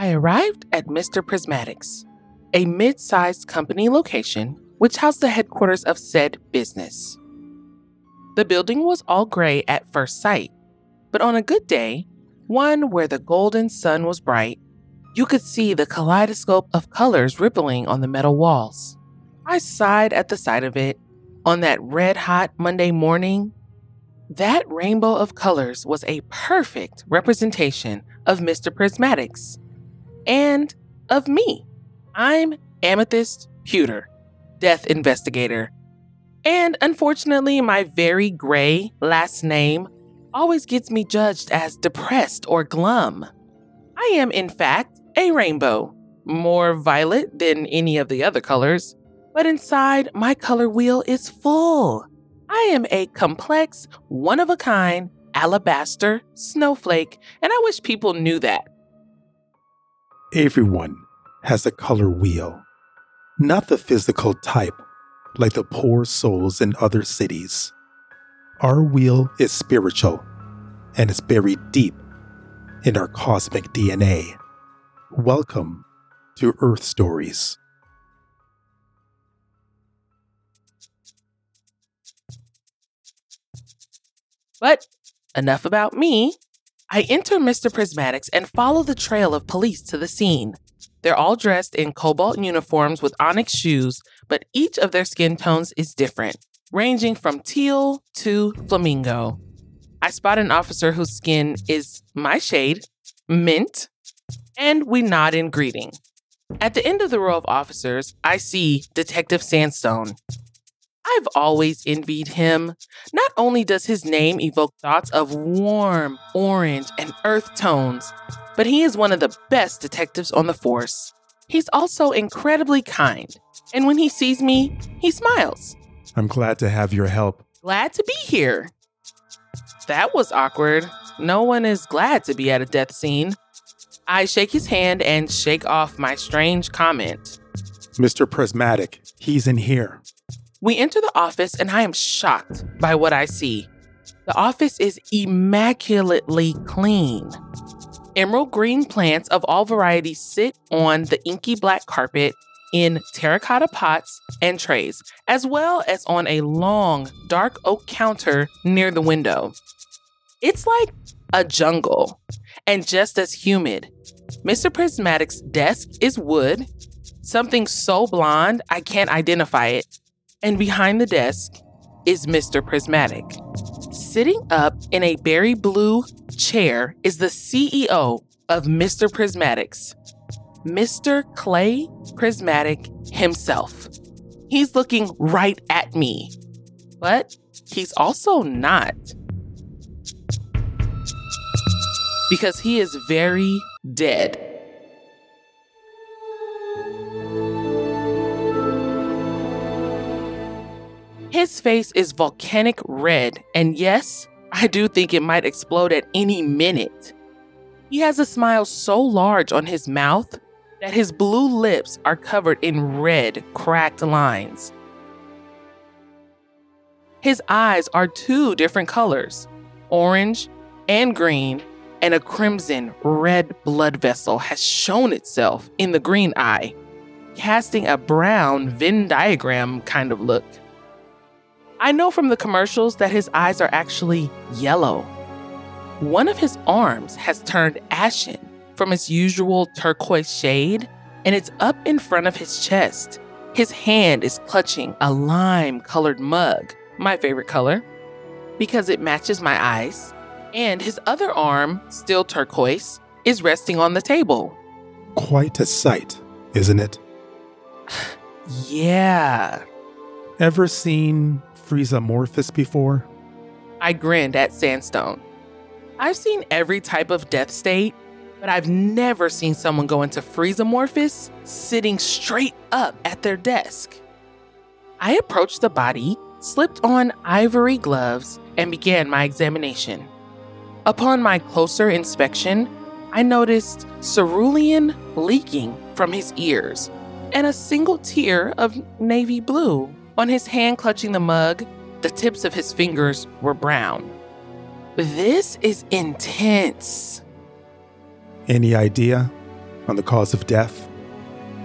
I arrived at Mr. Prismatics, a mid sized company location which housed the headquarters of said business. The building was all gray at first sight, but on a good day, one where the golden sun was bright, you could see the kaleidoscope of colors rippling on the metal walls. I sighed at the sight of it. On that red hot Monday morning, that rainbow of colors was a perfect representation of Mr. Prismatics and of me. I'm Amethyst Pewter, death investigator. And unfortunately, my very gray last name always gets me judged as depressed or glum. I am, in fact, a rainbow, more violet than any of the other colors, but inside my color wheel is full. I am a complex, one of a kind alabaster snowflake, and I wish people knew that. Everyone has a color wheel, not the physical type like the poor souls in other cities. Our wheel is spiritual and is buried deep in our cosmic DNA. Welcome to Earth Stories. But enough about me. I enter Mr. Prismatics and follow the trail of police to the scene. They're all dressed in cobalt uniforms with onyx shoes, but each of their skin tones is different, ranging from teal to flamingo. I spot an officer whose skin is my shade, mint, and we nod in greeting. At the end of the row of officers, I see Detective Sandstone. I've always envied him. Not only does his name evoke thoughts of warm orange and earth tones, but he is one of the best detectives on the force. He's also incredibly kind, and when he sees me, he smiles. I'm glad to have your help. Glad to be here. That was awkward. No one is glad to be at a death scene. I shake his hand and shake off my strange comment. Mr. Prismatic, he's in here. We enter the office, and I am shocked by what I see. The office is immaculately clean. Emerald green plants of all varieties sit on the inky black carpet in terracotta pots and trays, as well as on a long, dark oak counter near the window. It's like a jungle and just as humid. Mr. Prismatic's desk is wood, something so blonde I can't identify it, and behind the desk is Mr. Prismatic. Sitting up in a berry blue chair is the CEO of Mr. Prismatics, Mr. Clay Prismatic himself. He's looking right at me, but he's also not. Because he is very dead. His face is volcanic red, and yes, I do think it might explode at any minute. He has a smile so large on his mouth that his blue lips are covered in red, cracked lines. His eyes are two different colors orange and green, and a crimson red blood vessel has shown itself in the green eye, casting a brown Venn diagram kind of look. I know from the commercials that his eyes are actually yellow. One of his arms has turned ashen from its usual turquoise shade, and it's up in front of his chest. His hand is clutching a lime colored mug, my favorite color, because it matches my eyes. And his other arm, still turquoise, is resting on the table. Quite a sight, isn't it? yeah. Ever seen Friezamorphus before? I grinned at Sandstone. I've seen every type of death state, but I've never seen someone go into Friezamorphus sitting straight up at their desk. I approached the body, slipped on ivory gloves, and began my examination. Upon my closer inspection, I noticed cerulean leaking from his ears and a single tear of navy blue on his hand clutching the mug, the tips of his fingers were brown. This is intense. Any idea on the cause of death?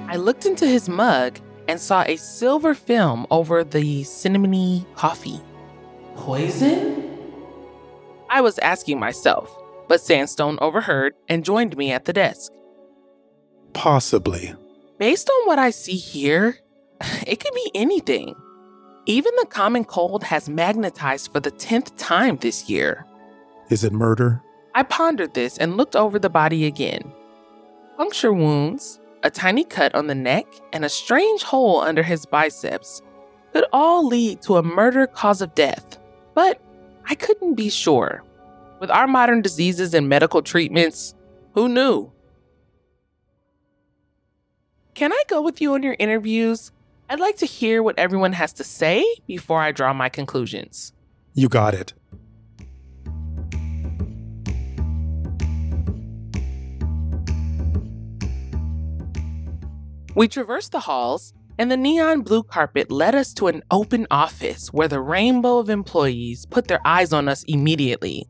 I looked into his mug and saw a silver film over the cinnamony coffee. Poison? I was asking myself, but Sandstone overheard and joined me at the desk. Possibly. Based on what I see here, it could be anything. Even the common cold has magnetized for the 10th time this year. Is it murder? I pondered this and looked over the body again. Puncture wounds, a tiny cut on the neck, and a strange hole under his biceps could all lead to a murder cause of death. But I couldn't be sure. With our modern diseases and medical treatments, who knew? Can I go with you on your interviews? I'd like to hear what everyone has to say before I draw my conclusions. You got it. We traversed the halls, and the neon blue carpet led us to an open office where the rainbow of employees put their eyes on us immediately.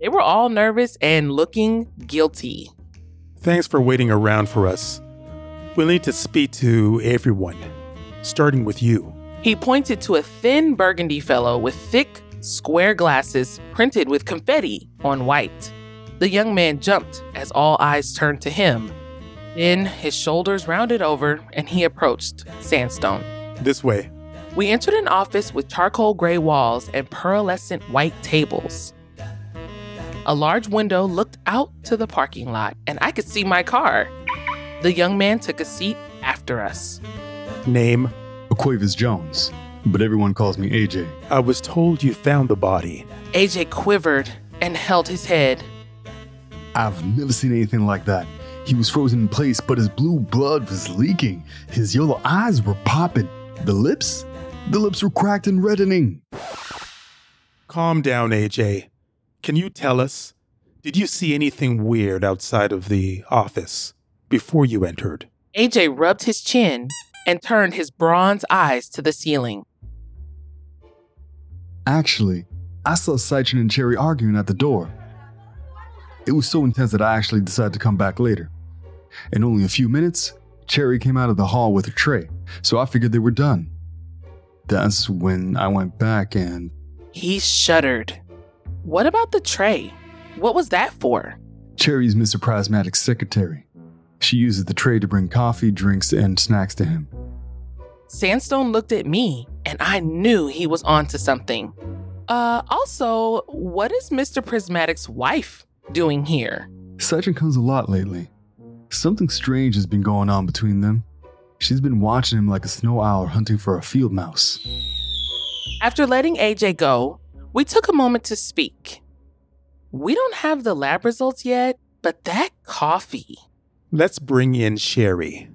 They were all nervous and looking guilty. Thanks for waiting around for us. Need to speak to everyone, starting with you. He pointed to a thin burgundy fellow with thick, square glasses printed with confetti on white. The young man jumped as all eyes turned to him. Then his shoulders rounded over and he approached Sandstone. This way. We entered an office with charcoal gray walls and pearlescent white tables. A large window looked out to the parking lot, and I could see my car. The young man took a seat after us. Name? Aquavis Jones, but everyone calls me AJ. I was told you found the body. AJ quivered and held his head. I've never seen anything like that. He was frozen in place, but his blue blood was leaking. His yellow eyes were popping. The lips? The lips were cracked and reddening. Calm down, AJ. Can you tell us? Did you see anything weird outside of the office before you entered? AJ rubbed his chin and turned his bronze eyes to the ceiling. Actually, I saw Citron and Cherry arguing at the door. It was so intense that I actually decided to come back later. In only a few minutes, Cherry came out of the hall with a tray, so I figured they were done. That's when I went back and. He shuddered. What about the tray? What was that for? Cherry's Mr. Prismatic's secretary. She uses the tray to bring coffee, drinks, and snacks to him. Sandstone looked at me, and I knew he was onto something. Uh, also, what is Mr. Prismatic's wife doing here? Citron comes a lot lately. Something strange has been going on between them. She's been watching him like a snow owl hunting for a field mouse. After letting AJ go, we took a moment to speak. We don't have the lab results yet, but that coffee. Let's bring in Sherry.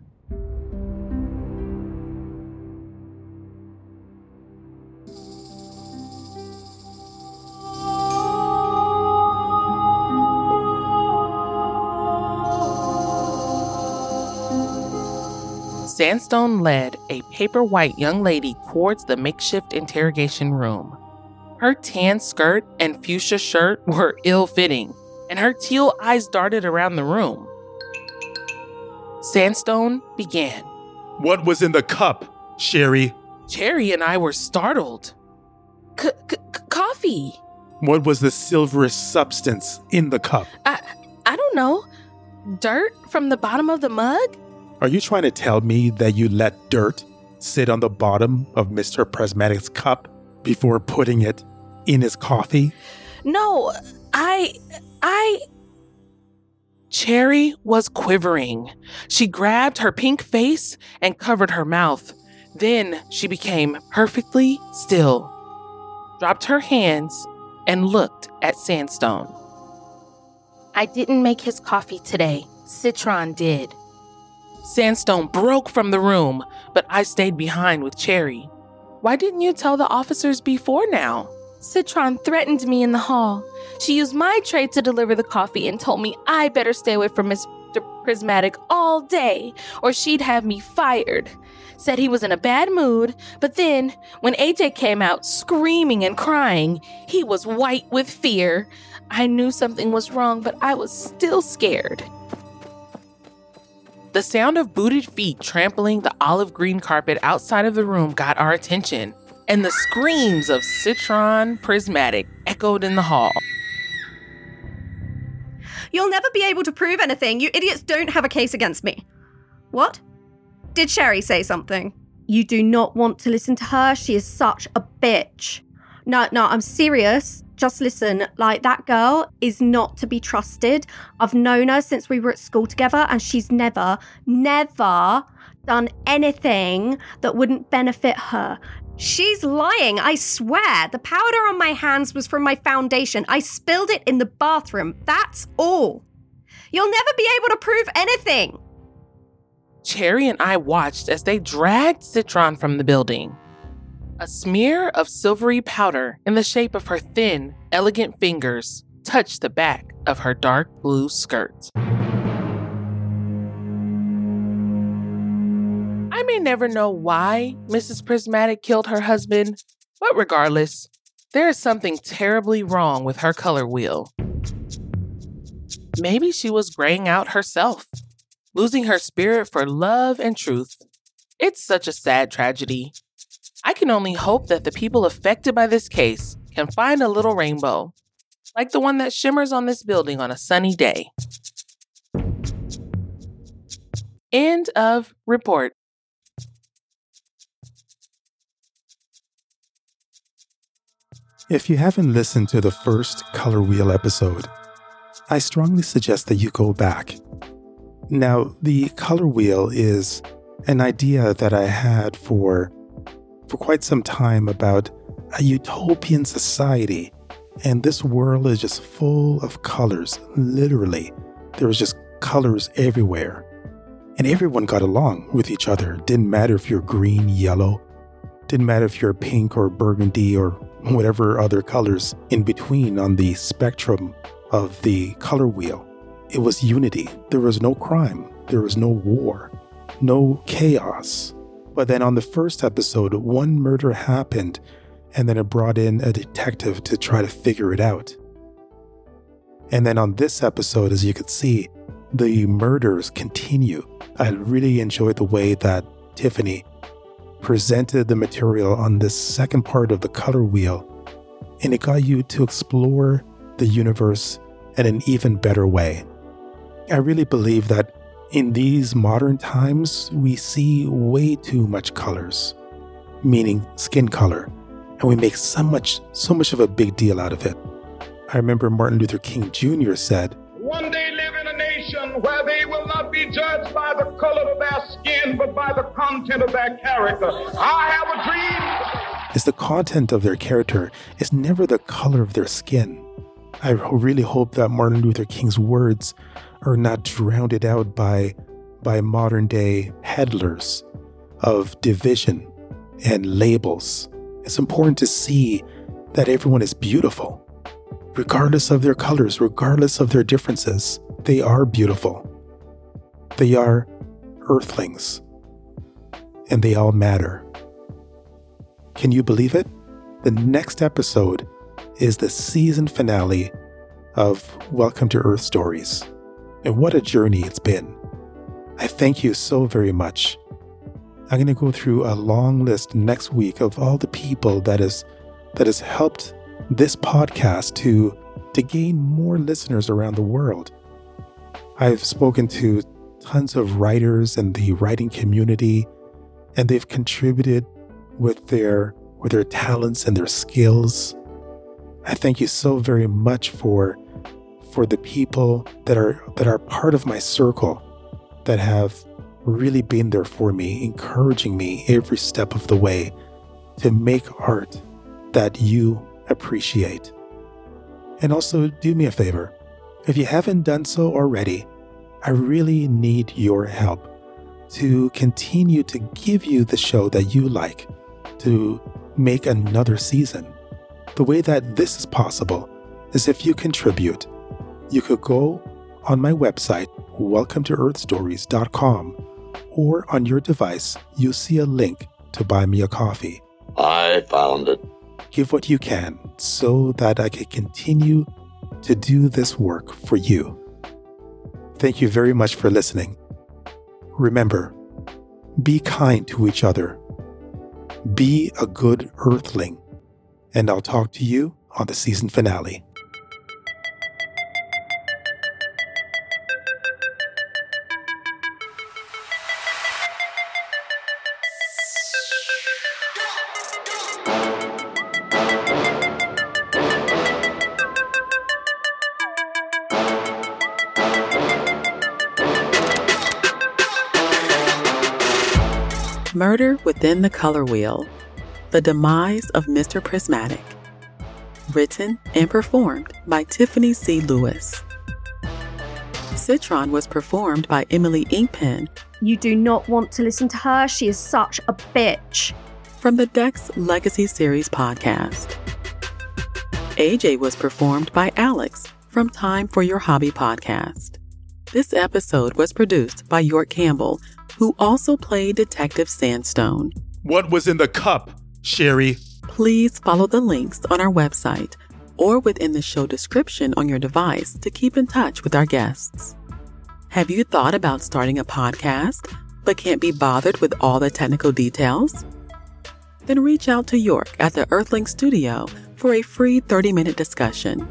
Sandstone led a paper white young lady towards the makeshift interrogation room. Her tan skirt and fuchsia shirt were ill fitting, and her teal eyes darted around the room. Sandstone began. What was in the cup, Sherry? Cherry and I were startled. C- c- coffee. What was the silverous substance in the cup? I I don't know. Dirt from the bottom of the mug? Are you trying to tell me that you let dirt sit on the bottom of Mr. Prismatic's cup before putting it in his coffee? No, I. I. Cherry was quivering. She grabbed her pink face and covered her mouth. Then she became perfectly still, dropped her hands, and looked at Sandstone. I didn't make his coffee today. Citron did. Sandstone broke from the room, but I stayed behind with Cherry. Why didn't you tell the officers before now? Citron threatened me in the hall. She used my tray to deliver the coffee and told me I better stay away from Mr. Prismatic all day or she'd have me fired. Said he was in a bad mood, but then when AJ came out screaming and crying, he was white with fear. I knew something was wrong, but I was still scared. The sound of booted feet trampling the olive green carpet outside of the room got our attention, and the screams of Citron Prismatic echoed in the hall. You'll never be able to prove anything. You idiots don't have a case against me. What? Did Sherry say something? You do not want to listen to her. She is such a bitch. No, no, I'm serious. Just listen. Like, that girl is not to be trusted. I've known her since we were at school together, and she's never, never done anything that wouldn't benefit her. She's lying, I swear. The powder on my hands was from my foundation. I spilled it in the bathroom. That's all. You'll never be able to prove anything. Cherry and I watched as they dragged Citron from the building. A smear of silvery powder in the shape of her thin, elegant fingers touched the back of her dark blue skirt. I may never know why Mrs. Prismatic killed her husband, but regardless, there is something terribly wrong with her color wheel. Maybe she was graying out herself, losing her spirit for love and truth. It's such a sad tragedy. I can only hope that the people affected by this case can find a little rainbow, like the one that shimmers on this building on a sunny day. End of report. If you haven't listened to the first Color Wheel episode, I strongly suggest that you go back. Now, the Color Wheel is an idea that I had for for quite some time about a utopian society and this world is just full of colors, literally. There was just colors everywhere. And everyone got along with each other. Didn't matter if you're green, yellow, didn't matter if you're pink or burgundy or whatever other colors in between on the spectrum of the color wheel. It was unity. There was no crime. There was no war. No chaos. But then on the first episode, one murder happened, and then it brought in a detective to try to figure it out. And then on this episode, as you could see, the murders continue. I really enjoyed the way that Tiffany presented the material on this second part of the color wheel, and it got you to explore the universe in an even better way. I really believe that in these modern times, we see way too much colors, meaning skin color, and we make so much, so much of a big deal out of it. I remember Martin Luther King Jr. said, One day live in a nation where they will be judged by the color of their skin, but by the content of their character. I have a dream. Is the content of their character is never the color of their skin. I really hope that Martin Luther King's words are not drowned out by by modern day peddlers of division and labels. It's important to see that everyone is beautiful, regardless of their colors, regardless of their differences. They are beautiful. They are earthlings, and they all matter. Can you believe it? The next episode is the season finale of Welcome to Earth Stories. And what a journey it's been. I thank you so very much. I'm going to go through a long list next week of all the people that has that has helped this podcast to to gain more listeners around the world. I've spoken to tons of writers in the writing community and they've contributed with their with their talents and their skills. I thank you so very much for for the people that are that are part of my circle that have really been there for me, encouraging me every step of the way to make art that you appreciate. And also do me a favor. If you haven't done so already, I really need your help to continue to give you the show that you like to make another season. The way that this is possible is if you contribute. You could go on my website, welcometoearthstories.com, or on your device, you'll see a link to buy me a coffee. I found it. Give what you can so that I can continue to do this work for you. Thank you very much for listening. remember be kind to each other, be a good earthling, and I'll talk to you on the season finale. Within the Color Wheel The Demise of Mr. Prismatic. Written and performed by Tiffany C. Lewis. Citron was performed by Emily Inkpen. You do not want to listen to her. She is such a bitch. From the Dex Legacy Series podcast. AJ was performed by Alex from Time for Your Hobby podcast. This episode was produced by York Campbell who also played Detective Sandstone. What was in the cup, Sherry? Please follow the links on our website or within the show description on your device to keep in touch with our guests. Have you thought about starting a podcast but can't be bothered with all the technical details? Then reach out to York at the Earthling Studio for a free 30 minute discussion.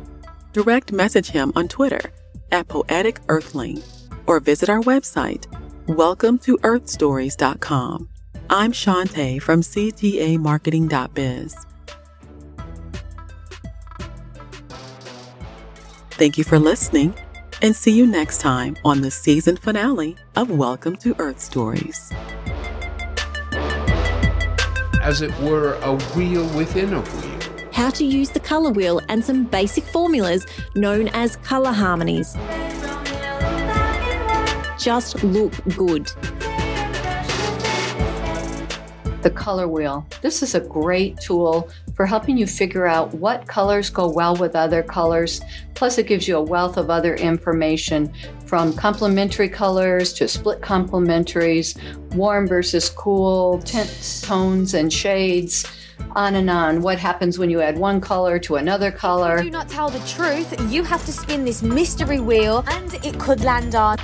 Direct message him on Twitter at Poetic Earthling or visit our website Welcome to earthstories.com. I'm Shantae from CTAmarketing.biz. Thank you for listening and see you next time on the season finale of Welcome to Earth Stories. As it were, a wheel within a wheel. How to use the color wheel and some basic formulas known as color harmonies just look good. The color wheel. This is a great tool for helping you figure out what colors go well with other colors. Plus, it gives you a wealth of other information from complementary colors to split complementaries, warm versus cool, tints, tones, and shades on and on. What happens when you add one color to another color? Do not tell the truth. You have to spin this mystery wheel, and it could land on.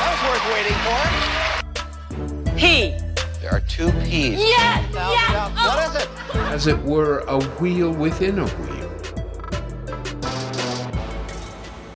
That was worth waiting for. P. There are two P's. Yes! yes! What is it? As it were, a wheel within a wheel.